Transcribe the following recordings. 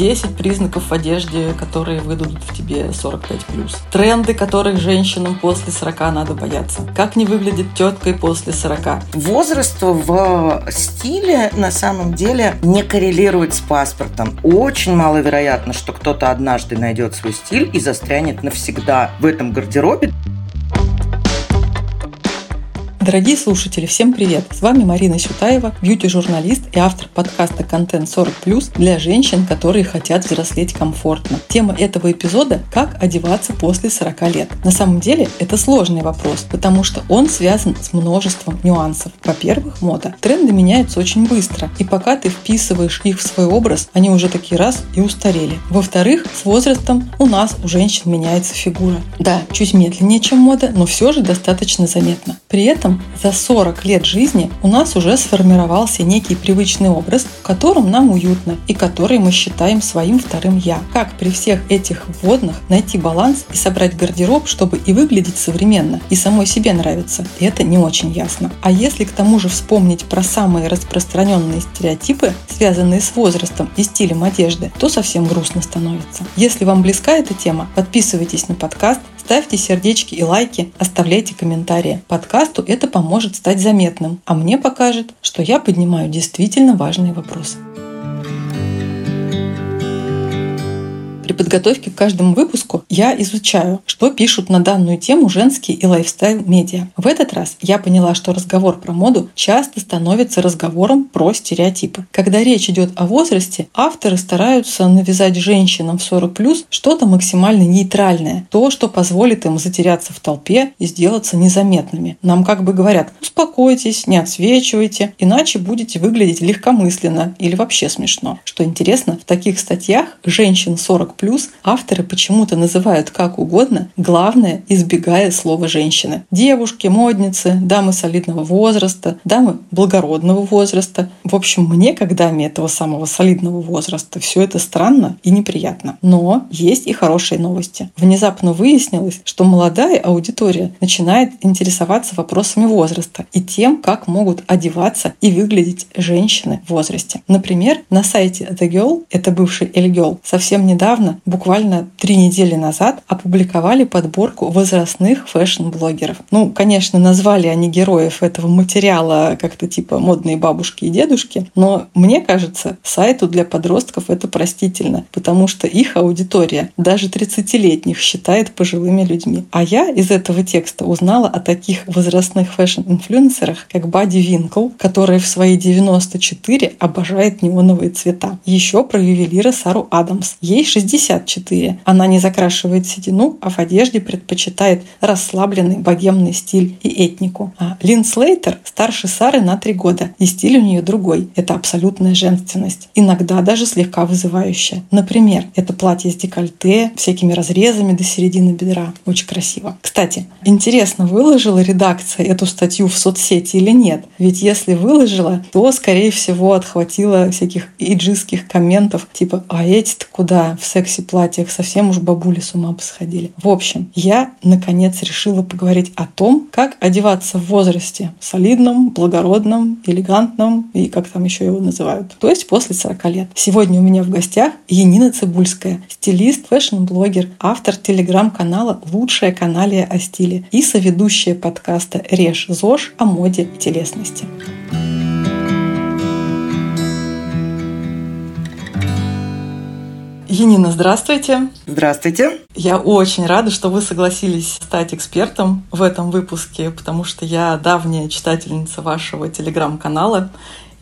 10 признаков в одежде, которые выдадут в тебе 45+. Тренды, которых женщинам после 40 надо бояться. Как не выглядит теткой после 40. Возраст в стиле на самом деле не коррелирует с паспортом. Очень маловероятно, что кто-то однажды найдет свой стиль и застрянет навсегда в этом гардеробе. Дорогие слушатели, всем привет! С вами Марина Сютаева, бьюти-журналист и автор подкаста «Контент 40+,» для женщин, которые хотят взрослеть комфортно. Тема этого эпизода – как одеваться после 40 лет. На самом деле это сложный вопрос, потому что он связан с множеством нюансов. Во-первых, мода. Тренды меняются очень быстро, и пока ты вписываешь их в свой образ, они уже такие раз и устарели. Во-вторых, с возрастом у нас, у женщин, меняется фигура. Да, чуть медленнее, чем мода, но все же достаточно заметно. При этом этом за 40 лет жизни у нас уже сформировался некий привычный образ, в котором нам уютно и который мы считаем своим вторым «я». Как при всех этих вводных найти баланс и собрать гардероб, чтобы и выглядеть современно, и самой себе нравиться, это не очень ясно. А если к тому же вспомнить про самые распространенные стереотипы, связанные с возрастом и стилем одежды, то совсем грустно становится. Если вам близка эта тема, подписывайтесь на подкаст, Ставьте сердечки и лайки, оставляйте комментарии. Подкасту это поможет стать заметным, а мне покажет, что я поднимаю действительно важные вопросы. При подготовке к каждому выпуску я изучаю, что пишут на данную тему женские и лайфстайл-медиа. В этот раз я поняла, что разговор про моду часто становится разговором про стереотипы. Когда речь идет о возрасте, авторы стараются навязать женщинам в 40+, что-то максимально нейтральное, то, что позволит им затеряться в толпе и сделаться незаметными. Нам как бы говорят, успокойтесь, не отсвечивайте, иначе будете выглядеть легкомысленно или вообще смешно. Что интересно, в таких статьях женщин 40 плюс авторы почему-то называют как угодно, главное, избегая слова «женщины». Девушки, модницы, дамы солидного возраста, дамы благородного возраста. В общем, мне, даме этого самого солидного возраста, все это странно и неприятно. Но есть и хорошие новости. Внезапно выяснилось, что молодая аудитория начинает интересоваться вопросами возраста и тем, как могут одеваться и выглядеть женщины в возрасте. Например, на сайте The Girl, это бывший Girl, совсем недавно недавно, буквально три недели назад, опубликовали подборку возрастных фэшн-блогеров. Ну, конечно, назвали они героев этого материала как-то типа модные бабушки и дедушки, но мне кажется, сайту для подростков это простительно, потому что их аудитория даже 30-летних считает пожилыми людьми. А я из этого текста узнала о таких возрастных фэшн-инфлюенсерах, как Бади Винкл, которая в свои 94 обожает неоновые цвета. Еще про ювелира Сару Адамс. Ей 60 54. Она не закрашивает седину, а в одежде предпочитает расслабленный богемный стиль и этнику. А Лин Слейтер старше Сары на три года, и стиль у нее другой. Это абсолютная женственность. Иногда даже слегка вызывающая. Например, это платье с декольте, всякими разрезами до середины бедра. Очень красиво. Кстати, интересно, выложила редакция эту статью в соцсети или нет? Ведь если выложила, то, скорее всего, отхватила всяких эйджистских комментов, типа «А эти-то куда? В секси-платьях, совсем уж бабули с ума посходили. В общем, я, наконец, решила поговорить о том, как одеваться в возрасте солидном, благородном, элегантном и как там еще его называют. То есть после 40 лет. Сегодня у меня в гостях Янина Цибульская, стилист, fashion-блогер, автор телеграм-канала «Лучшая каналия о стиле» и соведущая подкаста «Режь ЗОЖ» о моде и телесности. Енина, здравствуйте. Здравствуйте. Я очень рада, что вы согласились стать экспертом в этом выпуске, потому что я давняя читательница вашего телеграм-канала.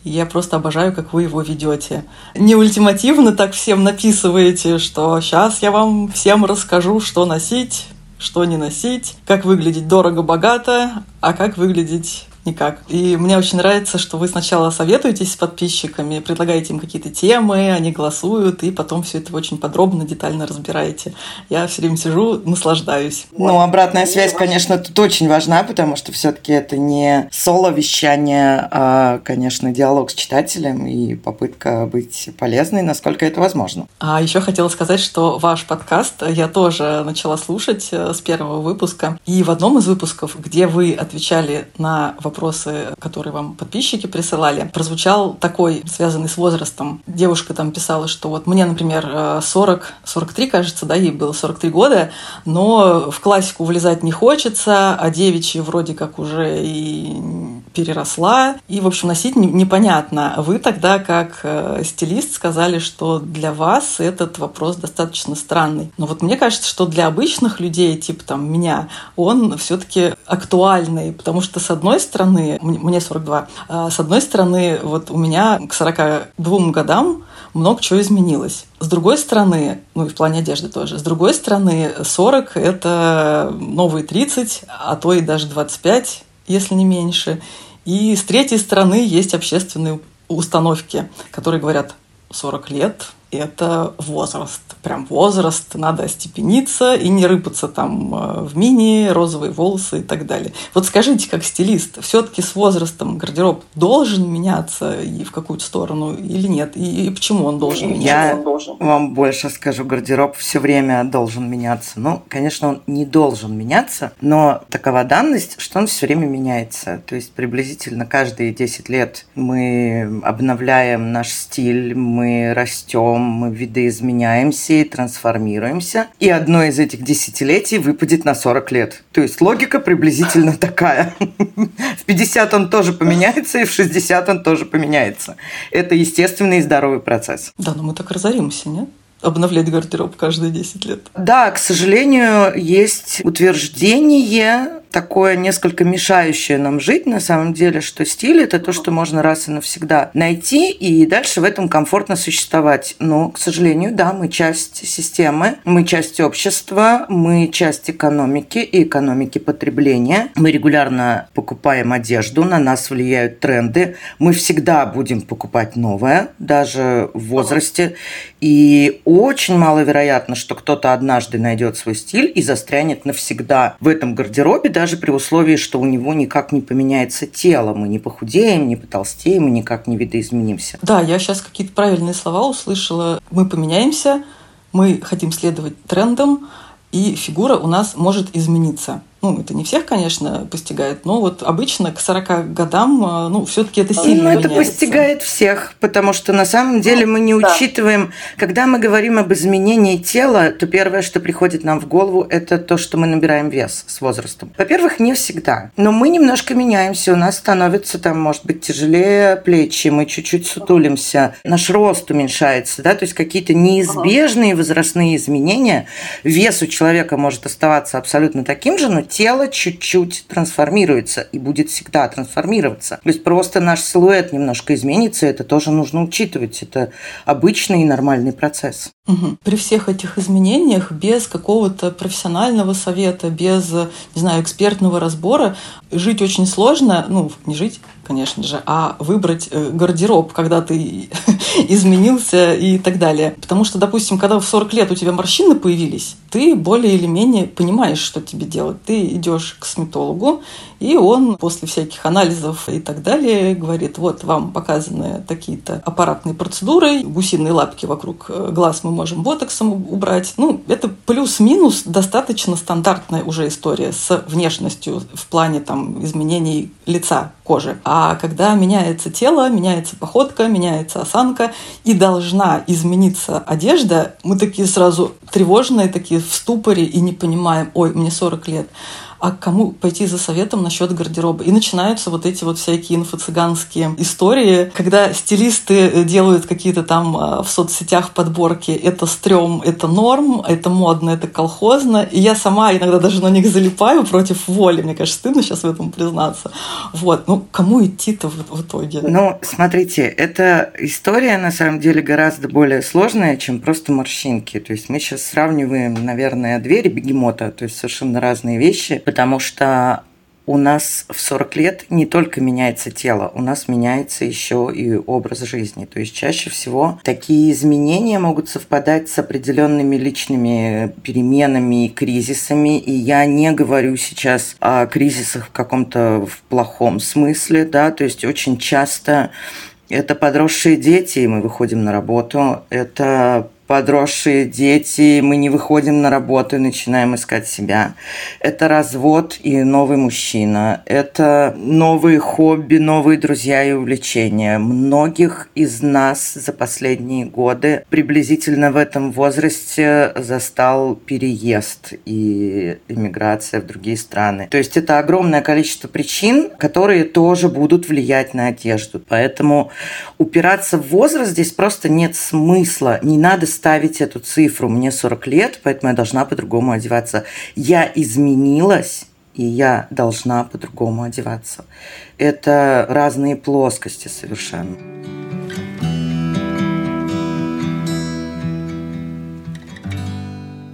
И я просто обожаю, как вы его ведете. Не ультимативно так всем написываете, что сейчас я вам всем расскажу, что носить, что не носить, как выглядеть дорого-богато, а как выглядеть никак. И мне очень нравится, что вы сначала советуетесь с подписчиками, предлагаете им какие-то темы, они голосуют, и потом все это очень подробно, детально разбираете. Я все время сижу, наслаждаюсь. Ну, обратная связь, конечно, тут очень важна, потому что все-таки это не соло-вещание, а, конечно, диалог с читателем и попытка быть полезной, насколько это возможно. А еще хотела сказать, что ваш подкаст я тоже начала слушать э, с первого выпуска. И в одном из выпусков, где вы отвечали на вопрос вопросы, которые вам подписчики присылали, прозвучал такой, связанный с возрастом. Девушка там писала, что вот мне, например, 40, 43, кажется, да, ей было 43 года, но в классику влезать не хочется, а девичьи вроде как уже и переросла. И, в общем, носить непонятно. Вы тогда, как э, стилист, сказали, что для вас этот вопрос достаточно странный. Но вот мне кажется, что для обычных людей, типа там меня, он все-таки актуальный, потому что, с одной стороны, мне 42, а с одной стороны, вот у меня к 42 годам много чего изменилось. С другой стороны, ну и в плане одежды тоже, с другой стороны, 40 — это новые 30, а то и даже 25, если не меньше. И с третьей стороны есть общественные установки, которые говорят 40 лет, это возраст. Прям возраст, надо остепениться и не рыпаться там э, в мини, розовые волосы и так далее. Вот скажите, как стилист, все-таки с возрастом гардероб должен меняться и в какую-то сторону или нет? И, и почему он должен меняться? Я должен. вам больше скажу, гардероб все время должен меняться. Ну, конечно, он не должен меняться, но такова данность, что он все время меняется. То есть приблизительно каждые 10 лет мы обновляем наш стиль, мы растем, потом мы видоизменяемся и трансформируемся. И одно из этих десятилетий выпадет на 40 лет. То есть логика приблизительно такая. В 50 он тоже поменяется, и в 60 он тоже поменяется. Это естественный и здоровый процесс. Да, но мы так разоримся, нет? обновлять гардероб каждые 10 лет. Да, к сожалению, есть утверждение такое несколько мешающее нам жить на самом деле, что стиль – это то, что можно раз и навсегда найти и дальше в этом комфортно существовать. Но, к сожалению, да, мы часть системы, мы часть общества, мы часть экономики и экономики потребления. Мы регулярно покупаем одежду, на нас влияют тренды. Мы всегда будем покупать новое, даже в возрасте. И очень маловероятно, что кто-то однажды найдет свой стиль и застрянет навсегда в этом гардеробе, даже при условии, что у него никак не поменяется тело. Мы не похудеем, не потолстеем, мы никак не видоизменимся. Да, я сейчас какие-то правильные слова услышала. Мы поменяемся, мы хотим следовать трендам, и фигура у нас может измениться ну, это не всех, конечно, постигает, но вот обычно к 40 годам, э, ну, все-таки это сильно Ну, это постигает всех, потому что на самом деле ну, мы не да. учитываем, когда мы говорим об изменении тела, то первое, что приходит нам в голову, это то, что мы набираем вес с возрастом. Во-первых, не всегда, но мы немножко меняемся, у нас становится там, может быть, тяжелее плечи, мы чуть-чуть сутулимся, наш рост уменьшается, да, то есть какие-то неизбежные возрастные изменения, вес у человека может оставаться абсолютно таким же, но тело чуть-чуть трансформируется и будет всегда трансформироваться. То есть просто наш силуэт немножко изменится, это тоже нужно учитывать. Это обычный и нормальный процесс. При всех этих изменениях без какого-то профессионального совета, без, не знаю, экспертного разбора жить очень сложно, ну, не жить, конечно же, а выбрать э, гардероб, когда ты изменился и так далее. Потому что, допустим, когда в 40 лет у тебя морщины появились, ты более или менее понимаешь, что тебе делать. Ты идешь к косметологу, и он после всяких анализов и так далее говорит, вот вам показаны такие-то аппаратные процедуры, гусиные лапки вокруг э, глаз мы можем ботоксом убрать. Ну, это плюс-минус достаточно стандартная уже история с внешностью в плане там изменений лица, кожи. А когда меняется тело, меняется походка, меняется осанка, и должна измениться одежда, мы такие сразу тревожные, такие в ступоре и не понимаем, ой, мне 40 лет а к кому пойти за советом насчет гардероба. И начинаются вот эти вот всякие инфо-цыганские истории, когда стилисты делают какие-то там а, в соцсетях подборки «это стрём, это норм, это модно, это колхозно». И я сама иногда даже на них залипаю против воли. Мне кажется, стыдно сейчас в этом признаться. Вот. Ну, кому идти-то в, в итоге? Ну, смотрите, эта история на самом деле гораздо более сложная, чем просто морщинки. То есть мы сейчас сравниваем, наверное, двери бегемота, то есть совершенно разные вещи потому что у нас в 40 лет не только меняется тело, у нас меняется еще и образ жизни. То есть чаще всего такие изменения могут совпадать с определенными личными переменами и кризисами. И я не говорю сейчас о кризисах в каком-то в плохом смысле, да, то есть очень часто это подросшие дети, и мы выходим на работу, это подросшие дети, мы не выходим на работу и начинаем искать себя. Это развод и новый мужчина. Это новые хобби, новые друзья и увлечения. Многих из нас за последние годы приблизительно в этом возрасте застал переезд и иммиграция в другие страны. То есть это огромное количество причин, которые тоже будут влиять на одежду. Поэтому упираться в возраст здесь просто нет смысла. Не надо ставить эту цифру. Мне 40 лет, поэтому я должна по-другому одеваться. Я изменилась, и я должна по-другому одеваться. Это разные плоскости совершенно.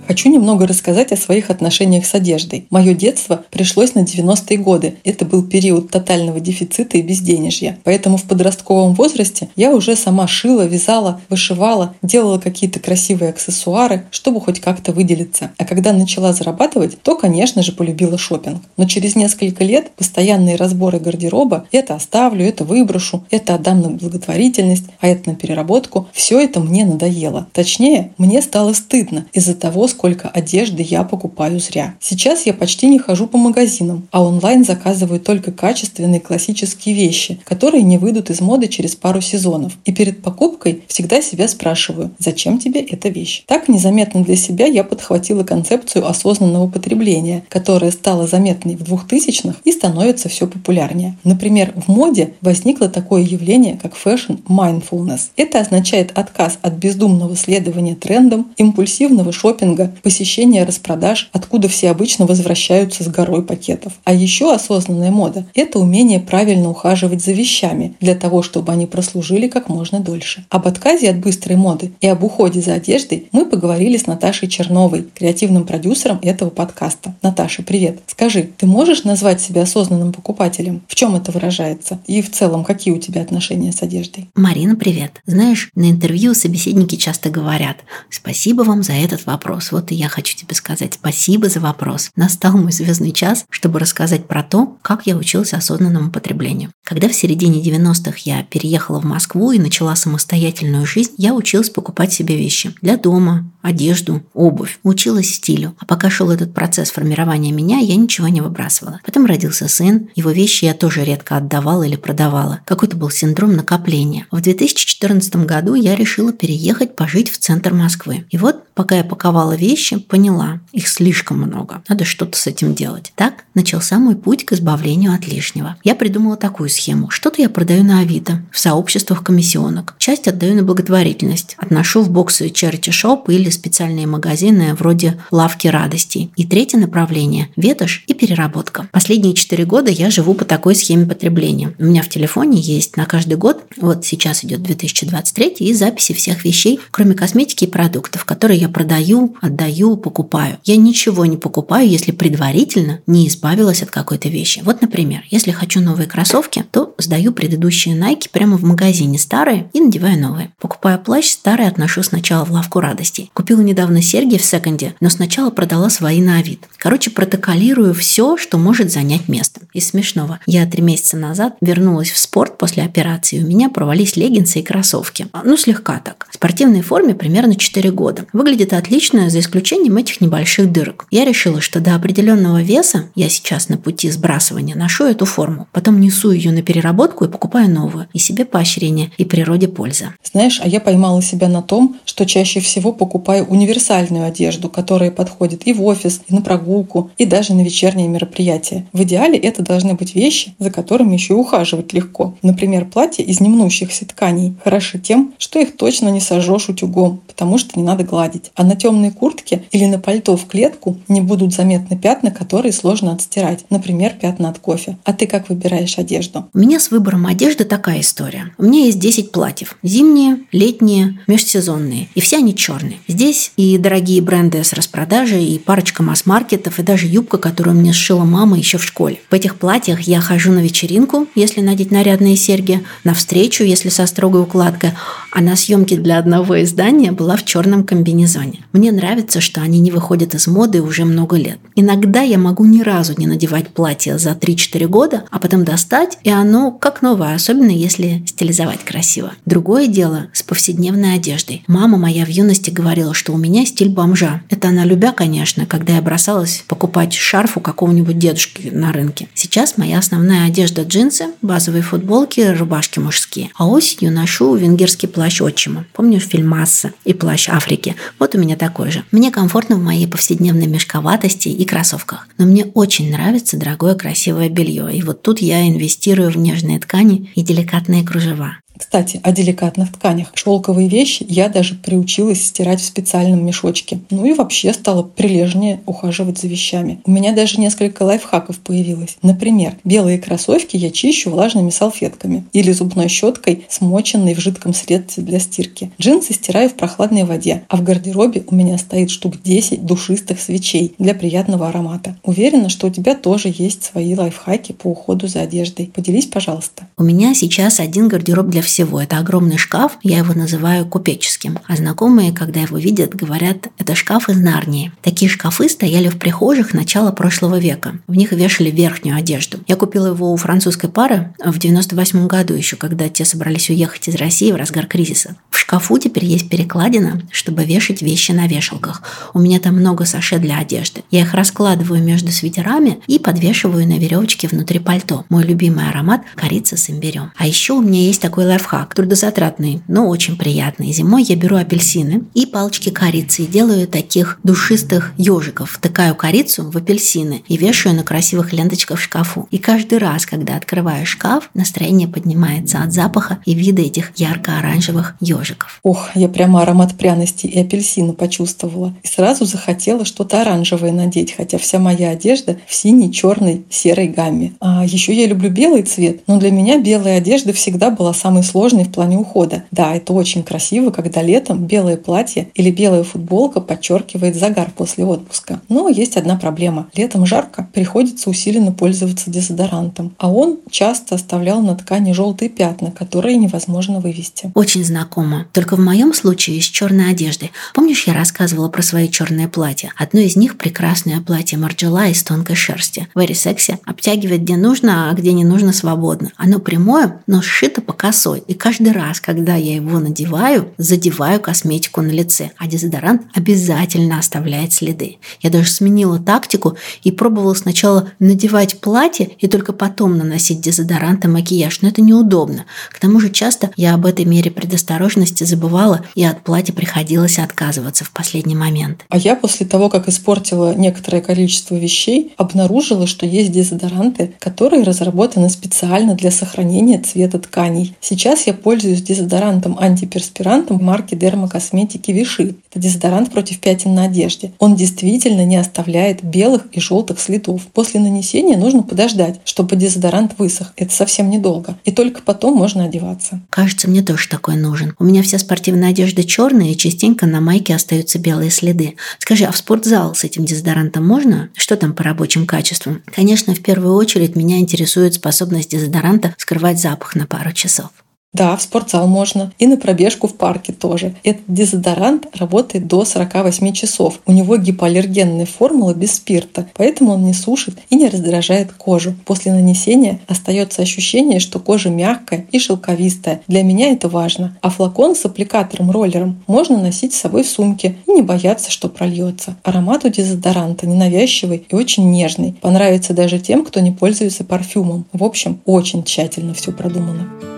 Хочу немного рассказать о своих отношениях с одеждой. Мое детство пришлось на 90-е годы. Это был период тотального дефицита и безденежья. Поэтому в подростковом возрасте я уже сама шила, вязала, вышивала, делала какие-то красивые аксессуары, чтобы хоть как-то выделиться. А когда начала зарабатывать, то, конечно же, полюбила шопинг. Но через несколько лет постоянные разборы гардероба «это оставлю, это выброшу, это отдам на благотворительность, а это на переработку» – все это мне надоело. Точнее, мне стало стыдно из-за того, сколько одежды я покупаю зря. Сейчас я почти не хожу по магазинам, а онлайн заказываю только качественные классические вещи, которые не выйдут из моды через пару сезонов. И перед покупкой всегда себя спрашиваю, зачем тебе эта вещь? Так незаметно для себя я подхватила концепцию осознанного потребления, которая стала заметной в 2000-х и становится все популярнее. Например, в моде возникло такое явление, как fashion mindfulness. Это означает отказ от бездумного следования трендам, импульсивного шопинга рынка, посещение распродаж, откуда все обычно возвращаются с горой пакетов. А еще осознанная мода – это умение правильно ухаживать за вещами для того, чтобы они прослужили как можно дольше. Об отказе от быстрой моды и об уходе за одеждой мы поговорили с Наташей Черновой, креативным продюсером этого подкаста. Наташа, привет! Скажи, ты можешь назвать себя осознанным покупателем? В чем это выражается? И в целом, какие у тебя отношения с одеждой? Марина, привет! Знаешь, на интервью собеседники часто говорят «Спасибо вам за этот вопрос вот и я хочу тебе сказать спасибо за вопрос. Настал мой звездный час, чтобы рассказать про то, как я учился осознанному потреблению. Когда в середине 90-х я переехала в Москву и начала самостоятельную жизнь, я училась покупать себе вещи для дома, одежду, обувь. Училась стилю. А пока шел этот процесс формирования меня, я ничего не выбрасывала. Потом родился сын, его вещи я тоже редко отдавала или продавала. Какой-то был синдром накопления. В 2014 году я решила переехать пожить в центр Москвы. И вот, пока я паковала вещи, поняла, их слишком много. Надо что-то с этим делать. Так начался мой путь к избавлению от лишнего. Я придумала такую схему. Что-то я продаю на Авито, в сообществах комиссионок. Часть отдаю на благотворительность. Отношу в боксы Charity Shop или специальные магазины вроде лавки радостей. И третье направление – ветошь и переработка. Последние четыре года я живу по такой схеме потребления. У меня в телефоне есть на каждый год, вот сейчас идет 2023, и записи всех вещей, кроме косметики и продуктов, которые я продаю, отдаю, покупаю. Я ничего не покупаю, если предварительно не избавилась от какой-то вещи. Вот, например, если хочу новые кроссовки, то сдаю предыдущие Nike прямо в магазине старые и надеваю новые. Покупаю плащ старый, отношу сначала в лавку радостей. Купила недавно серьги в секонде, но сначала продала свои на Авито. Короче, протоколирую все, что может занять место. Из смешного. Я три месяца назад вернулась в спорт после операции. У меня провались леггинсы и кроссовки. Ну, слегка так. В спортивной форме примерно 4 года. Выглядит отлично, за исключением этих небольших дырок. Я решила, что до определенного веса, я сейчас на пути сбрасывания, ношу эту форму. Потом несу ее на переработку и покупаю новую. И себе поощрение, и природе польза. Знаешь, а я поймала себя на том, что чаще всего покупаю универсальную одежду, которая подходит и в офис, и на прогулку, и даже на вечерние мероприятия. В идеале это должны быть вещи, за которыми еще и ухаживать легко. Например, платья из немнущихся тканей хороши тем, что их точно не сожжешь утюгом, потому что не надо гладить. А на темной куртке или на пальто в клетку не будут заметны пятна, которые сложно отстирать. Например, пятна от кофе. А ты как выбираешь одежду? У меня с выбором одежды такая история. У меня есть 10 платьев. Зимние, летние, межсезонные. И все они черные. Здесь и дорогие бренды с распродажей, и парочка масс-маркетов, и даже юбка, которую мне сшила мама еще в школе. В этих платьях я хожу на вечеринку, если надеть нарядные серьги, на встречу, если со строгой укладкой, а на съемке для одного издания была в черном комбинезоне. Мне нравится нравится, что они не выходят из моды уже много лет. Иногда я могу ни разу не надевать платье за 3-4 года, а потом достать, и оно как новое, особенно если стилизовать красиво. Другое дело с повседневной одеждой. Мама моя в юности говорила, что у меня стиль бомжа. Это она любя, конечно, когда я бросалась покупать шарф у какого-нибудь дедушки на рынке. Сейчас моя основная одежда джинсы, базовые футболки, рубашки мужские. А осенью ношу венгерский плащ отчима. Помнишь фильм «Масса» и плащ Африки? Вот у меня такой же. Мне комфортно в моей повседневной мешковатости и кроссовках. Но мне очень нравится дорогое красивое белье. И вот тут я инвестирую в нежные ткани и деликатные кружева. Кстати, о деликатных тканях. Шелковые вещи я даже приучилась стирать в специальном мешочке. Ну и вообще стала прилежнее ухаживать за вещами. У меня даже несколько лайфхаков появилось. Например, белые кроссовки я чищу влажными салфетками или зубной щеткой, смоченной в жидком средстве для стирки. Джинсы стираю в прохладной воде, а в гардеробе у меня стоит штук 10 душистых свечей для приятного аромата. Уверена, что у тебя тоже есть свои лайфхаки по уходу за одеждой. Поделись, пожалуйста. У меня сейчас один гардероб для всего. Это огромный шкаф, я его называю купеческим. А знакомые, когда его видят, говорят, это шкаф из Нарнии. Такие шкафы стояли в прихожих начала прошлого века. В них вешали верхнюю одежду. Я купила его у французской пары в 98 году еще, когда те собрались уехать из России в разгар кризиса. В шкафу теперь есть перекладина, чтобы вешать вещи на вешалках. У меня там много саше для одежды. Я их раскладываю между свитерами и подвешиваю на веревочке внутри пальто. Мой любимый аромат – корица с имбирем. А еще у меня есть такой лайфхак, трудозатратный, но очень приятный. Зимой я беру апельсины и палочки корицы и делаю таких душистых ежиков. Втыкаю корицу в апельсины и вешаю на красивых ленточках в шкафу. И каждый раз, когда открываю шкаф, настроение поднимается от запаха и вида этих ярко-оранжевых ежиков. Ох, я прямо аромат пряности и апельсина почувствовала. И сразу захотела что-то оранжевое надеть, хотя вся моя одежда в синей, черной, серой гамме. А еще я люблю белый цвет, но для меня белая одежда всегда была самой сложный в плане ухода. Да, это очень красиво, когда летом белое платье или белая футболка подчеркивает загар после отпуска. Но есть одна проблема. Летом жарко, приходится усиленно пользоваться дезодорантом. А он часто оставлял на ткани желтые пятна, которые невозможно вывести. Очень знакомо. Только в моем случае с черной одеждой. Помнишь, я рассказывала про свои черные платья? Одно из них прекрасное платье Марджела из тонкой шерсти. Very sexy. Обтягивает где нужно, а где не нужно свободно. Оно прямое, но сшито по косой. И каждый раз, когда я его надеваю, задеваю косметику на лице. А дезодорант обязательно оставляет следы. Я даже сменила тактику и пробовала сначала надевать платье и только потом наносить дезодорант и макияж. Но это неудобно. К тому же часто я об этой мере предосторожности забывала и от платья приходилось отказываться в последний момент. А я после того, как испортила некоторое количество вещей, обнаружила, что есть дезодоранты, которые разработаны специально для сохранения цвета тканей. Сейчас я пользуюсь дезодорантом-антиперспирантом марки Дермокосметики Виши. Это дезодорант против пятен на одежде. Он действительно не оставляет белых и желтых следов. После нанесения нужно подождать, чтобы дезодорант высох. Это совсем недолго. И только потом можно одеваться. Кажется, мне тоже такой нужен. У меня вся спортивная одежда черная, и частенько на майке остаются белые следы. Скажи, а в спортзал с этим дезодорантом можно? Что там по рабочим качествам? Конечно, в первую очередь меня интересует способность дезодоранта скрывать запах на пару часов. Да, в спортзал можно. И на пробежку в парке тоже. Этот дезодорант работает до 48 часов. У него гипоаллергенная формула без спирта, поэтому он не сушит и не раздражает кожу. После нанесения остается ощущение, что кожа мягкая и шелковистая. Для меня это важно. А флакон с аппликатором-роллером можно носить с собой в сумке и не бояться, что прольется. Аромат у дезодоранта ненавязчивый и очень нежный. Понравится даже тем, кто не пользуется парфюмом. В общем, очень тщательно все продумано.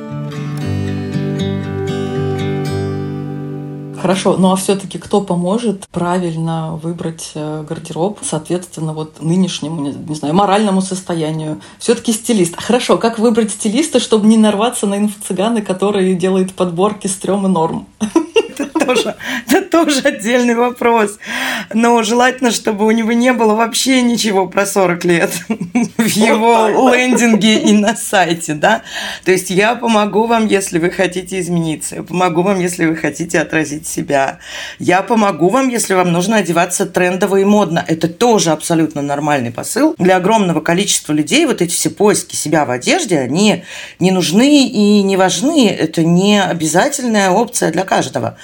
Хорошо, ну а все-таки кто поможет правильно выбрать э, гардероб, соответственно, вот нынешнему, не, не знаю, моральному состоянию? Все-таки стилист. Хорошо, как выбрать стилиста, чтобы не нарваться на инфо-цыганы, которые делают подборки стрём и норм? Тоже, это тоже отдельный вопрос. Но желательно, чтобы у него не было вообще ничего про 40 лет в его лендинге и на сайте, да. То есть я помогу вам, если вы хотите измениться. Я помогу вам, если вы хотите отразить себя. Я помогу вам, если вам нужно одеваться трендово и модно. Это тоже абсолютно нормальный посыл. Для огромного количества людей вот эти все поиски себя в одежде, они не нужны и не важны. Это не обязательная опция для каждого.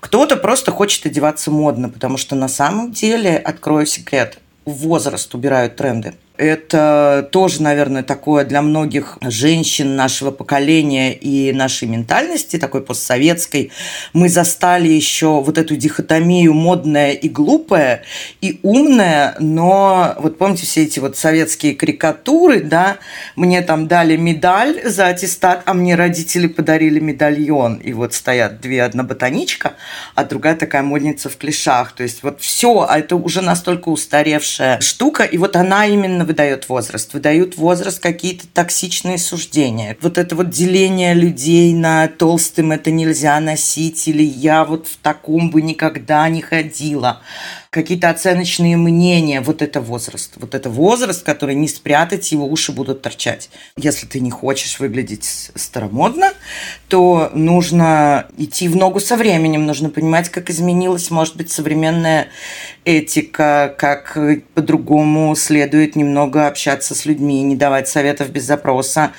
Кто-то просто хочет одеваться модно, потому что на самом деле, открою секрет, возраст убирают тренды. Это тоже, наверное, такое для многих женщин нашего поколения и нашей ментальности, такой постсоветской. Мы застали еще вот эту дихотомию модная и глупая, и умная, но вот помните все эти вот советские карикатуры, да, мне там дали медаль за аттестат, а мне родители подарили медальон, и вот стоят две, одна ботаничка, а другая такая модница в клешах. То есть вот все, а это уже настолько устаревшая штука, и вот она именно выдает возраст, выдают возраст какие-то токсичные суждения. Вот это вот деление людей на толстым это нельзя носить, или я вот в таком бы никогда не ходила какие-то оценочные мнения. Вот это возраст. Вот это возраст, который не спрятать, его уши будут торчать. Если ты не хочешь выглядеть старомодно, то нужно идти в ногу со временем. Нужно понимать, как изменилась, может быть, современная этика, как по-другому следует немного общаться с людьми, не давать советов без запроса.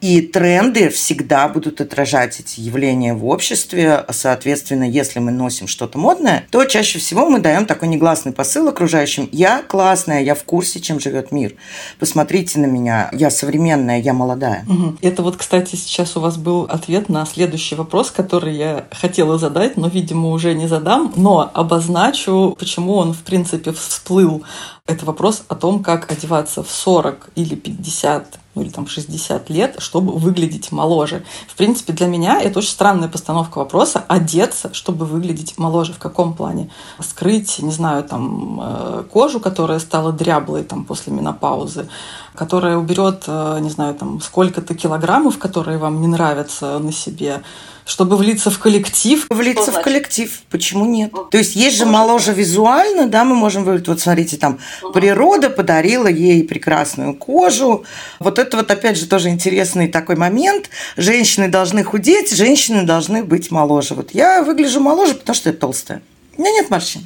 И тренды всегда будут отражать эти явления в обществе. Соответственно, если мы носим что-то модное, то чаще всего мы даем такой негласный посыл окружающим. Я классная, я в курсе, чем живет мир. Посмотрите на меня, я современная, я молодая. Это вот, кстати, сейчас у вас был ответ на следующий вопрос, который я хотела задать, но, видимо, уже не задам, но обозначу, почему он, в принципе, всплыл. Это вопрос о том, как одеваться в 40 или 50 ну или там 60 лет, чтобы выглядеть моложе. В принципе, для меня это очень странная постановка вопроса. Одеться, чтобы выглядеть моложе. В каком плане? Скрыть, не знаю, там, э, кожу, которая стала дряблой там, после менопаузы, которая уберет, э, не знаю, там, сколько-то килограммов, которые вам не нравятся на себе, чтобы влиться в коллектив. Влиться в коллектив, почему нет? То есть есть же моложе визуально, да, мы можем выглядеть, вот смотрите, там, природа подарила ей прекрасную кожу. Вот это вот опять же тоже интересный такой момент. Женщины должны худеть, женщины должны быть моложе. Вот я выгляжу моложе, потому что я толстая. У меня нет морщин.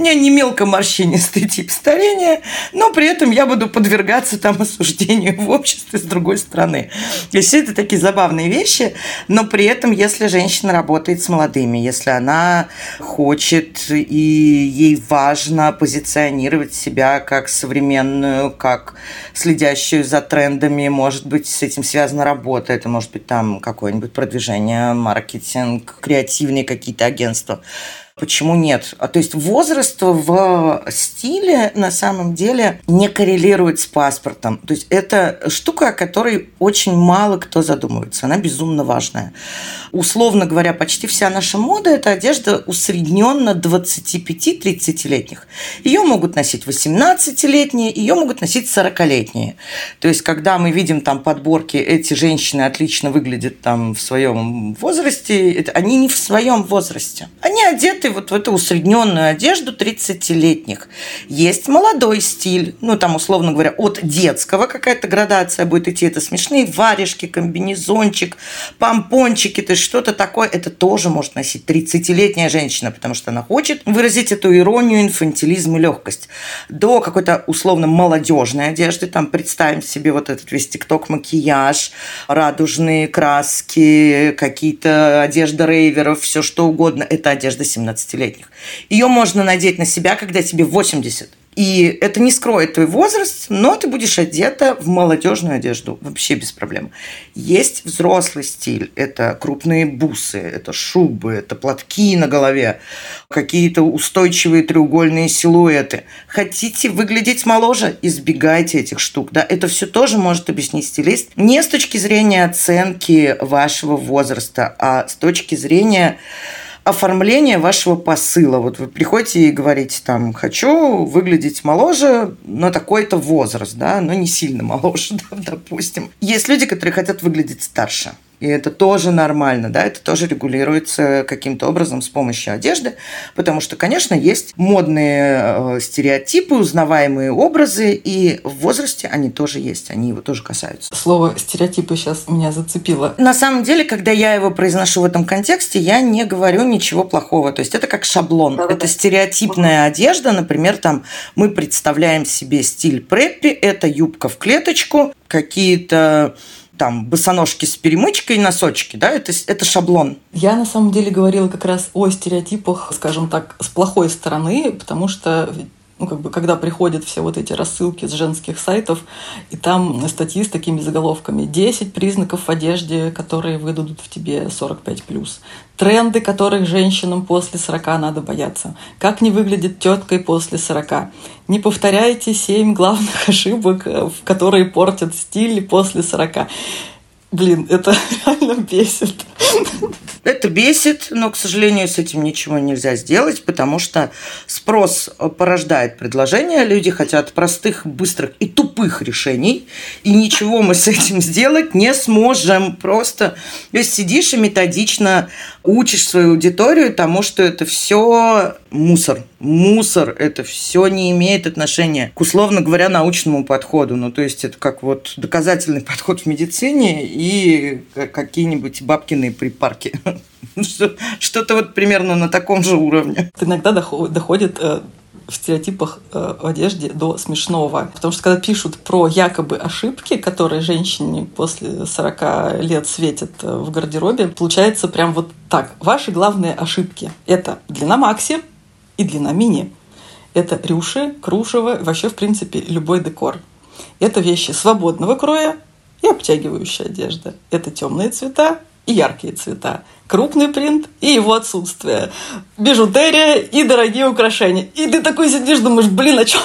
У меня не мелко морщинистый тип старения, но при этом я буду подвергаться там осуждению в обществе с другой стороны. И все это такие забавные вещи, но при этом, если женщина работает с молодыми, если она хочет и ей важно позиционировать себя как современную, как следящую за трендами, может быть, с этим связана работа, это может быть там какое-нибудь продвижение, маркетинг, креативные какие-то агентства – Почему нет? А, то есть возраст в стиле на самом деле не коррелирует с паспортом. То есть это штука, о которой очень мало кто задумывается. Она безумно важная. Условно говоря, почти вся наша мода – это одежда усредненно 25-30-летних. Ее могут носить 18-летние, ее могут носить 40-летние. То есть когда мы видим там подборки, эти женщины отлично выглядят там в своем возрасте, это, они не в своем возрасте. Они одеты вот в эту усредненную одежду 30-летних. Есть молодой стиль, ну там, условно говоря, от детского какая-то градация будет идти. Это смешные варежки, комбинезончик, помпончики, то есть что-то такое. Это тоже может носить 30-летняя женщина, потому что она хочет выразить эту иронию, инфантилизм и легкость. До какой-то условно молодежной одежды, там представим себе вот этот весь тикток макияж, радужные краски, какие-то одежда рейверов, все что угодно. Это одежда 17 17-летних. Ее можно надеть на себя, когда тебе 80. И это не скроет твой возраст, но ты будешь одета в молодежную одежду вообще без проблем. Есть взрослый стиль. Это крупные бусы, это шубы, это платки на голове, какие-то устойчивые треугольные силуэты. Хотите выглядеть моложе? Избегайте этих штук. Да? Это все тоже может объяснить стилист. Не с точки зрения оценки вашего возраста, а с точки зрения оформление вашего посыла. Вот вы приходите и говорите там, хочу выглядеть моложе на такой-то возраст, да, но не сильно моложе, да, допустим. Есть люди, которые хотят выглядеть старше. И это тоже нормально, да, это тоже регулируется каким-то образом с помощью одежды, потому что, конечно, есть модные э, стереотипы, узнаваемые образы, и в возрасте они тоже есть, они его тоже касаются. Слово стереотипы сейчас меня зацепило. На самом деле, когда я его произношу в этом контексте, я не говорю ничего плохого. То есть это как шаблон. Да, это да. стереотипная одежда. Например, там мы представляем себе стиль преппи. Это юбка в клеточку, какие-то там босоножки с перемычкой и носочки, да, это, это шаблон. Я на самом деле говорила как раз о стереотипах, скажем так, с плохой стороны, потому что ну, как бы, когда приходят все вот эти рассылки с женских сайтов, и там статьи с такими заголовками «10 признаков в одежде, которые выдадут в тебе 45+,» «Тренды, которых женщинам после 40 надо бояться», «Как не выглядит теткой после 40», «Не повторяйте 7 главных ошибок, э, которые портят стиль после 40». Блин, это реально бесит. Это бесит, но, к сожалению, с этим ничего нельзя сделать, потому что спрос порождает предложения. Люди хотят простых, быстрых и тупых решений, и ничего мы с этим сделать не сможем. Просто то есть сидишь и методично учишь свою аудиторию тому, что это все мусор. Мусор – это все не имеет отношения к, условно говоря, научному подходу. Ну, то есть это как вот доказательный подход в медицине и какие-нибудь бабкины припарки. Что-то вот примерно на таком же уровне. Иногда доходит э, в стереотипах э, в одежде до смешного. Потому что когда пишут про якобы ошибки, которые женщине после 40 лет светят э, в гардеробе, получается прям вот так. Ваши главные ошибки – это длина макси и длина мини. Это рюши, кружево, вообще, в принципе, любой декор. Это вещи свободного кроя и обтягивающая одежда. Это темные цвета и яркие цвета крупный принт и его отсутствие, бижутерия и дорогие украшения. И ты такой сидишь, думаешь, блин, а что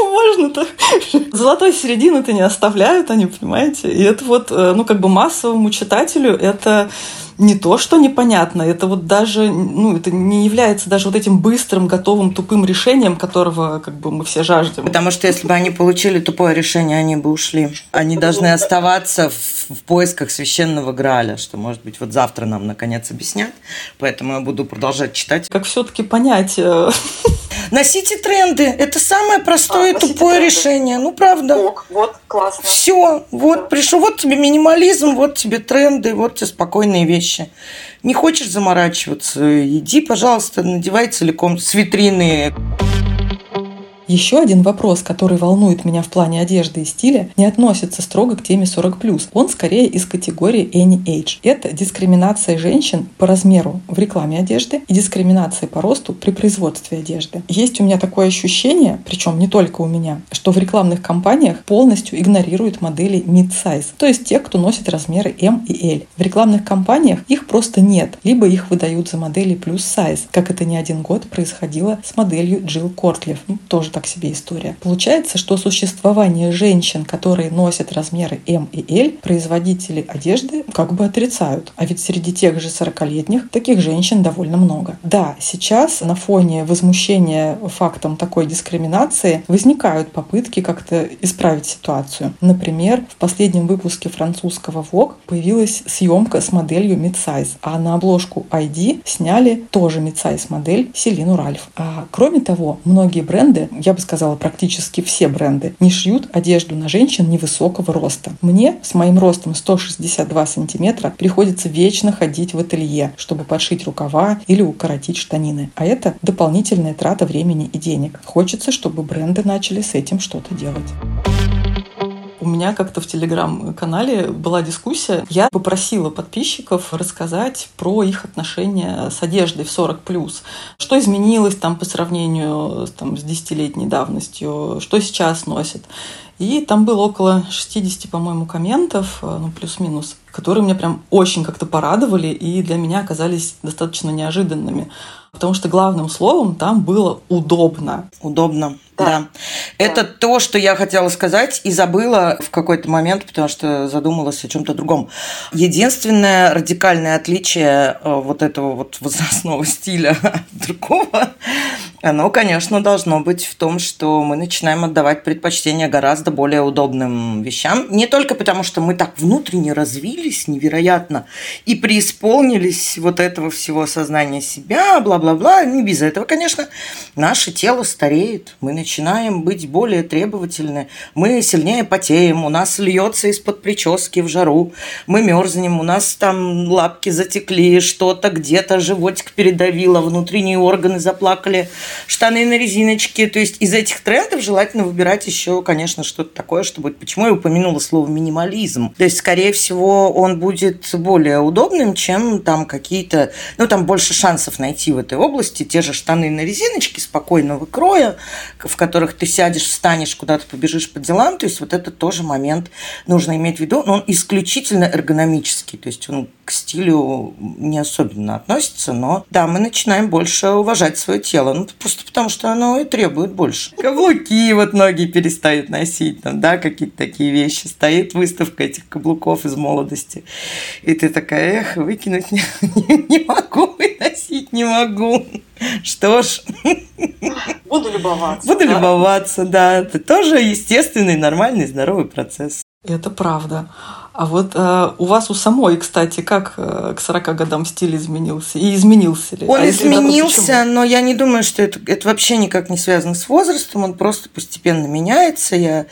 можно-то? Золотой середины-то не оставляют они, понимаете? И это вот, э, ну, как бы массовому читателю это не то, что непонятно, это вот даже, ну, это не является даже вот этим быстрым, готовым, тупым решением, которого как бы мы все жаждем. Потому что если бы они получили тупое решение, они бы ушли. Они должны оставаться в, в поисках священного Граля, что, может быть, вот завтра нам наконец объяснят. Поэтому я буду продолжать читать. Как все-таки понять? Носите тренды. Это самое простое а, тупое тренды. решение. Ну, правда. Ок, вот, классно. Все, вот пришел, вот тебе минимализм, вот тебе тренды, вот тебе спокойные вещи. Не хочешь заморачиваться, иди, пожалуйста, надевай целиком с витрины. Еще один вопрос, который волнует меня в плане одежды и стиля, не относится строго к теме 40+. Он скорее из категории Any Age. Это дискриминация женщин по размеру в рекламе одежды и дискриминация по росту при производстве одежды. Есть у меня такое ощущение, причем не только у меня, что в рекламных кампаниях полностью игнорируют модели mid-size, то есть те, кто носит размеры M и L. В рекламных кампаниях их просто нет, либо их выдают за модели плюс size, как это не один год происходило с моделью Джилл Кортлиф. Ну, тоже так себе история. Получается, что существование женщин, которые носят размеры М и Л, производители одежды как бы отрицают. А ведь среди тех же 40-летних таких женщин довольно много. Да, сейчас на фоне возмущения фактом такой дискриминации возникают попытки как-то исправить ситуацию. Например, в последнем выпуске французского Vogue появилась съемка с моделью Midsize, а на обложку ID сняли тоже Midsize модель Селину Ральф. А кроме того, многие бренды я бы сказала, практически все бренды, не шьют одежду на женщин невысокого роста. Мне с моим ростом 162 сантиметра приходится вечно ходить в ателье, чтобы подшить рукава или укоротить штанины. А это дополнительная трата времени и денег. Хочется, чтобы бренды начали с этим что-то делать. У меня как-то в телеграм-канале была дискуссия. Я попросила подписчиков рассказать про их отношения с одеждой в 40+. Что изменилось там по сравнению там, с десятилетней давностью, что сейчас носят. И там было около 60, по-моему, комментов, ну, плюс-минус, которые меня прям очень как-то порадовали и для меня оказались достаточно неожиданными. Потому что главным словом там было удобно. Удобно, да. да. Это то, что я хотела сказать и забыла в какой-то момент, потому что задумалась о чем-то другом. Единственное радикальное отличие э, вот этого вот возрастного стиля от другого Оно, конечно, должно быть в том, что мы начинаем отдавать предпочтение гораздо более удобным вещам. Не только потому, что мы так внутренне развились невероятно и преисполнились вот этого всего сознания себя, бла-бла-бла. Не без этого, конечно, наше тело стареет. Мы начинаем быть более требовательны. Мы сильнее потеем. У нас льется из-под прически в жару. Мы мерзнем. У нас там лапки затекли, что-то где-то животик передавило, внутренние органы заплакали штаны на резиночке. То есть из этих трендов желательно выбирать еще, конечно, что-то такое, чтобы... Почему я упомянула слово минимализм? То есть, скорее всего, он будет более удобным, чем там какие-то... Ну, там больше шансов найти в этой области те же штаны на резиночке спокойного кроя, в которых ты сядешь, встанешь, куда-то побежишь по делам. То есть вот это тоже момент нужно иметь в виду. Но он исключительно эргономический. То есть он к стилю не особенно относится, но да, мы начинаем больше уважать свое тело. Ну, просто потому что оно и требует больше. Каблуки вот многие перестают носить, там, да, какие-то такие вещи. Стоит выставка этих каблуков из молодости. И ты такая, эх, выкинуть не, не, не могу, выносить не могу. Что ж. Буду любоваться. Буду да? любоваться, да. Это тоже естественный, нормальный, здоровый процесс. Это правда. А вот э, у вас у самой, кстати, как э, к 40 годам стиль изменился? И изменился ли? Он а изменился, да, но я не думаю, что это, это вообще никак не связано с возрастом. Он просто постепенно меняется. Я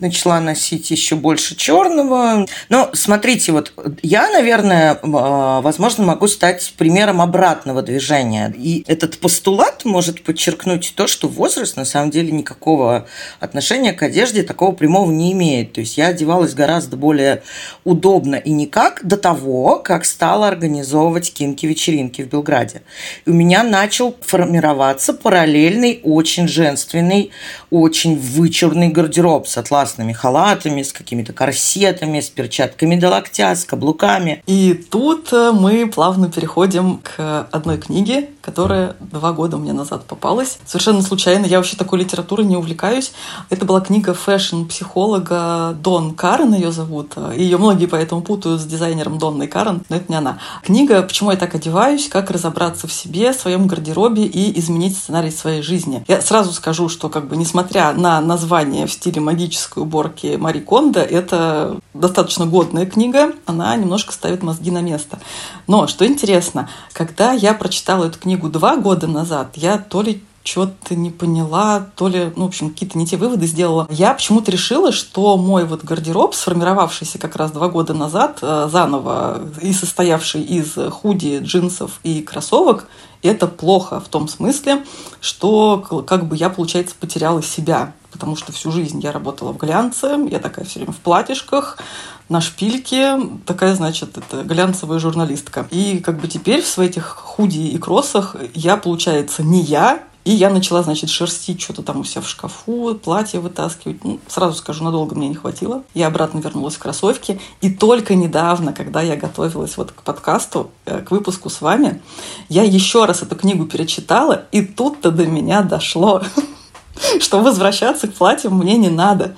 начала носить еще больше черного. Но смотрите, вот я, наверное, э, возможно, могу стать примером обратного движения. И этот постулат может подчеркнуть то, что возраст на самом деле никакого отношения к одежде такого прямого не имеет. То есть я одевалась гораздо более удобно и никак до того, как стала организовывать кинки-вечеринки в Белграде. И у меня начал формироваться параллельный, очень женственный, очень вычурный гардероб с атласными халатами, с какими-то корсетами, с перчатками до локтя, с каблуками. И тут э, мы плавно переходим к одной книге, которая два года мне назад попалась. Совершенно случайно, я вообще такой литературой не увлекаюсь. Это была книга фэшн-психолога Дон Карен, ее зовут. Ее многие поэтому путают с дизайнером Донной Карен, но это не она. Книга «Почему я так одеваюсь? Как разобраться в себе, в своем гардеробе и изменить сценарий своей жизни». Я сразу скажу, что как бы несмотря на название в стиле магической уборки Мари Кондо, это достаточно годная книга, она немножко ставит мозги на место. Но, что интересно, когда я прочитала эту книгу два года назад, я то ли что-то не поняла, то ли, ну, в общем, какие-то не те выводы сделала. Я почему-то решила, что мой вот гардероб, сформировавшийся как раз два года назад, э, заново и состоявший из худи, джинсов и кроссовок, это плохо в том смысле, что как бы я, получается, потеряла себя, потому что всю жизнь я работала в глянце, я такая все время в платьишках, на шпильке, такая, значит, это глянцевая журналистка. И как бы теперь в своих этих худи и кроссах я, получается, не я, и я начала, значит, шерстить что-то там у себя в шкафу, платье вытаскивать. Ну, сразу скажу, надолго мне не хватило. Я обратно вернулась в кроссовки. И только недавно, когда я готовилась вот к подкасту, э, к выпуску с вами, я еще раз эту книгу перечитала, и тут-то до меня дошло, что возвращаться к платьям мне не надо.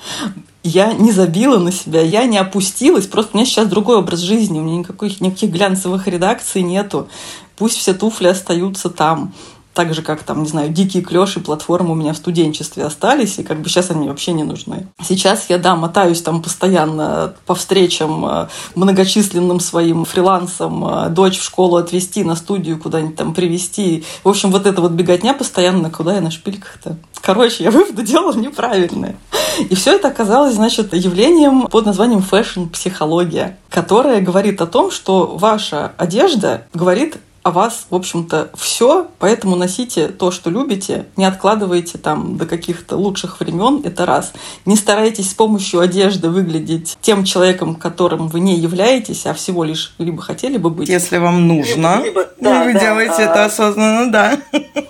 Я не забила на себя, я не опустилась, просто у меня сейчас другой образ жизни, у меня никаких, никаких глянцевых редакций нету. Пусть все туфли остаются там так же, как там, не знаю, дикие клёши платформы у меня в студенчестве остались, и как бы сейчас они вообще не нужны. Сейчас я, да, мотаюсь там постоянно по встречам э, многочисленным своим фрилансом, э, дочь в школу отвезти, на студию куда-нибудь там привезти. В общем, вот эта вот беготня постоянно, куда я на шпильках-то? Короче, я выводы делала неправильные. И все это оказалось, значит, явлением под названием фэшн-психология, которая говорит о том, что ваша одежда говорит о вас, в общем-то, все, поэтому носите то, что любите, не откладывайте там до каких-то лучших времен, это раз. Не старайтесь с помощью одежды выглядеть тем человеком, которым вы не являетесь, а всего лишь либо хотели бы быть. Если вам нужно, либо, либо, да, вы да, делаете а... это осознанно, да.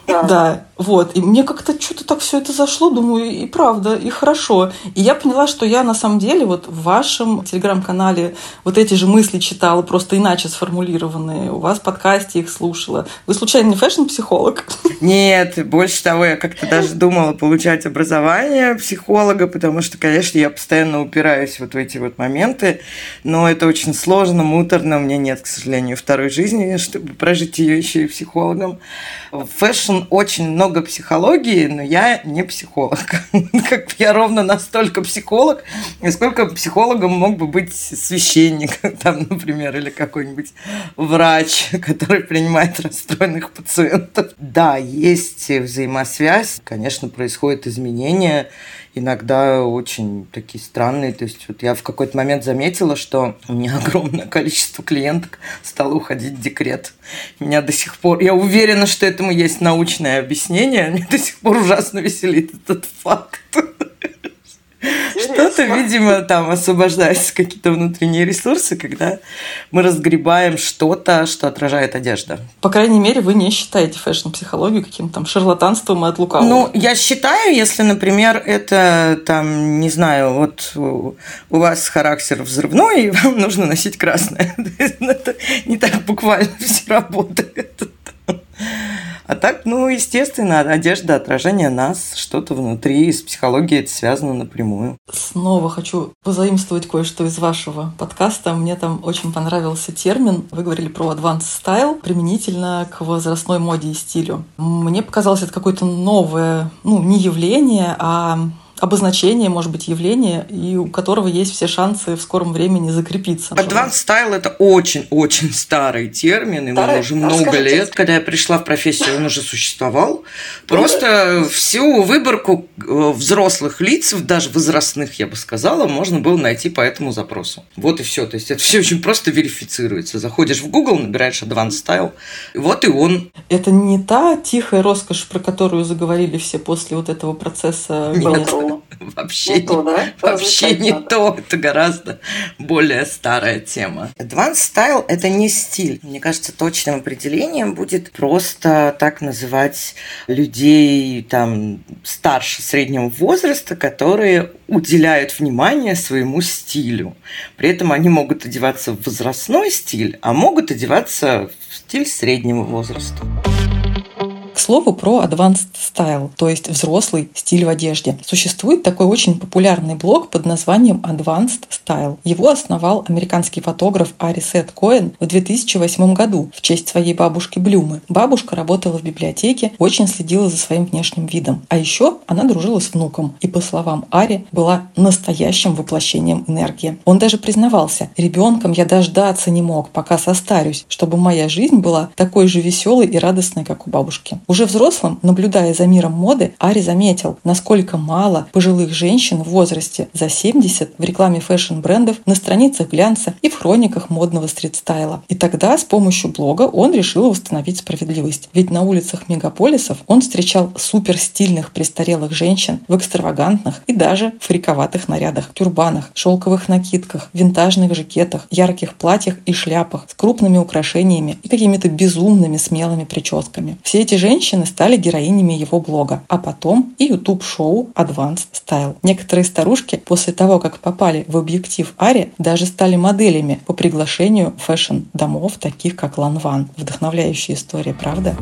Да. да, вот. И мне как-то что-то так все это зашло, думаю, и правда, и хорошо. И я поняла, что я на самом деле вот в вашем телеграм-канале вот эти же мысли читала, просто иначе сформулированные. У вас в подкасте их слушала. Вы, случайно, не фэшн-психолог? Нет, больше того, я как-то даже думала получать образование психолога, потому что, конечно, я постоянно упираюсь вот в эти вот моменты, но это очень сложно, муторно, у меня нет, к сожалению, второй жизни, чтобы прожить ее еще и психологом. В fashion очень много психологии, но я не психолог. Как я ровно настолько психолог, сколько психологом мог бы быть священник, там, например, или какой-нибудь врач, который принимает расстроенных пациентов. Да, есть взаимосвязь, конечно, происходят изменения, иногда очень такие странные. То есть вот я в какой-то момент заметила, что у меня огромное количество клиенток стало уходить в декрет. Меня до сих пор... Я уверена, что этому есть научное объяснение. Меня до сих пор ужасно веселит этот факт. Что-то, видимо, там освобождаются какие-то внутренние ресурсы, когда мы разгребаем что-то, что отражает одежда. По крайней мере, вы не считаете фэшн-психологию каким-то там шарлатанством и от лукавого. Ну, я считаю, если, например, это там, не знаю, вот у вас характер взрывной, и вам нужно носить красное. Это не так буквально все работает. А так, ну, естественно, одежда, отражение нас, что-то внутри, с психологией это связано напрямую. Снова хочу позаимствовать кое-что из вашего подкаста. Мне там очень понравился термин. Вы говорили про advanced style применительно к возрастной моде и стилю. Мне показалось это какое-то новое, ну, не явление, а обозначение, может быть, явление, и у которого есть все шансы в скором времени закрепиться. Advanced style – это очень-очень старый термин, ему старый? уже много Расскажите. лет. Когда я пришла в профессию, он уже существовал. Просто всю выборку э, взрослых лиц, даже возрастных, я бы сказала, можно было найти по этому запросу. Вот и все. То есть это все очень просто верифицируется. Заходишь в Google, набираешь Advanced style, вот и он. Это не та тихая роскошь, про которую заговорили все после вот этого процесса Нет. Вообще, не, то, да? вообще не то. Это гораздо более старая тема. Advanced style – это не стиль. Мне кажется, точным определением будет просто так называть людей там старше среднего возраста, которые уделяют внимание своему стилю. При этом они могут одеваться в возрастной стиль, а могут одеваться в стиль среднего возраста слову про advanced style, то есть взрослый стиль в одежде. Существует такой очень популярный блог под названием Advanced Style. Его основал американский фотограф Ари Сет Коэн в 2008 году в честь своей бабушки Блюмы. Бабушка работала в библиотеке, очень следила за своим внешним видом. А еще она дружила с внуком и, по словам Ари, была настоящим воплощением энергии. Он даже признавался, ребенком я дождаться не мог, пока состарюсь, чтобы моя жизнь была такой же веселой и радостной, как у бабушки. Уже взрослым, наблюдая за миром моды, Ари заметил, насколько мало пожилых женщин в возрасте за 70 в рекламе фэшн-брендов, на страницах глянца и в хрониках модного стрит-стайла. И тогда с помощью блога он решил восстановить справедливость. Ведь на улицах мегаполисов он встречал суперстильных престарелых женщин в экстравагантных и даже фриковатых нарядах, тюрбанах, шелковых накидках, винтажных жакетах, ярких платьях и шляпах с крупными украшениями и какими-то безумными смелыми прическами. Все эти женщины женщины стали героинями его блога, а потом и YouTube-шоу Advanced Style. Некоторые старушки после того, как попали в объектив Ари, даже стали моделями по приглашению fashion-домов, таких как Lanvin. Вдохновляющая история, правда?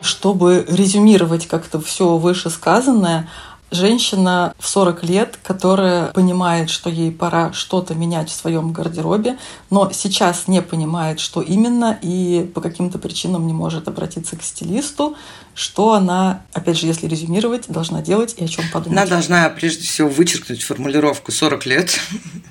Чтобы резюмировать как-то все вышесказанное, женщина в 40 лет, которая понимает, что ей пора что-то менять в своем гардеробе, но сейчас не понимает, что именно, и по каким-то причинам не может обратиться к стилисту, что она, опять же, если резюмировать, должна делать и о чем подумать. Она должна прежде всего вычеркнуть формулировку 40 лет,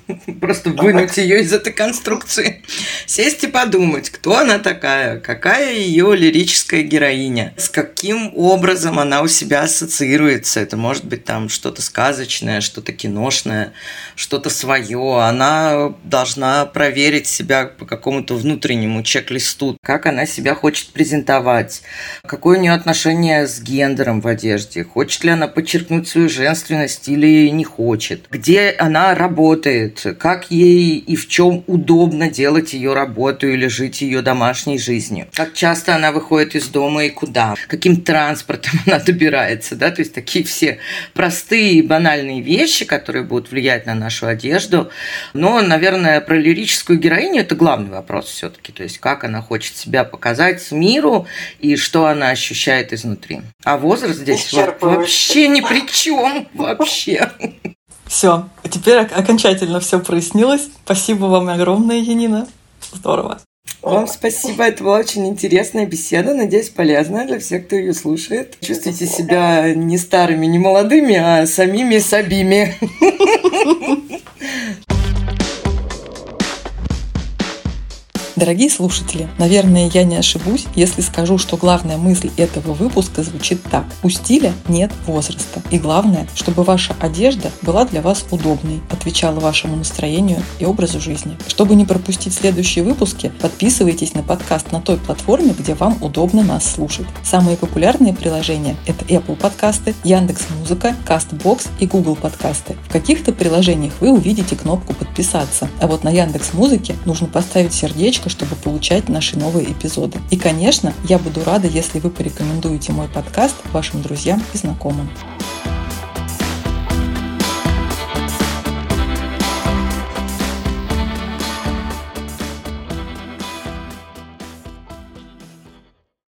просто вынуть ее из этой конструкции, сесть и подумать, кто она такая, какая ее лирическая героиня, с каким образом она у себя ассоциируется. Это может быть там что-то сказочное, что-то киношное, что-то свое. Она должна проверить себя по какому-то внутреннему чек-листу, как она себя хочет презентовать, какое у нее отношение с гендером в одежде, хочет ли она подчеркнуть свою женственность или не хочет, где она работает, как ей и в чем удобно делать ее работу или жить ее домашней жизнью, как часто она выходит из дома и куда, каким транспортом она добирается, да, то есть такие все простые банальные вещи, которые будут влиять на нашу одежду. Но, наверное, про лирическую героиню это главный вопрос все-таки. То есть, как она хочет себя показать миру и что она ощущает изнутри. А возраст здесь вообще ни при чем. Вообще. Все, теперь окончательно все прояснилось. Спасибо вам огромное, Янина. Здорово. Вам спасибо, это была очень интересная беседа, надеюсь, полезная для всех, кто ее слушает. Чувствуйте себя не старыми, не молодыми, а самими сабими. Дорогие слушатели, наверное, я не ошибусь, если скажу, что главная мысль этого выпуска звучит так. У стиля нет возраста. И главное, чтобы ваша одежда была для вас удобной, отвечала вашему настроению и образу жизни. Чтобы не пропустить следующие выпуски, подписывайтесь на подкаст на той платформе, где вам удобно нас слушать. Самые популярные приложения – это Apple подкасты, Яндекс Музыка, Castbox и Google подкасты. В каких-то приложениях вы увидите кнопку «Подписаться», а вот на Яндекс Музыке нужно поставить сердечко подписку, чтобы получать наши новые эпизоды. И, конечно, я буду рада, если вы порекомендуете мой подкаст вашим друзьям и знакомым.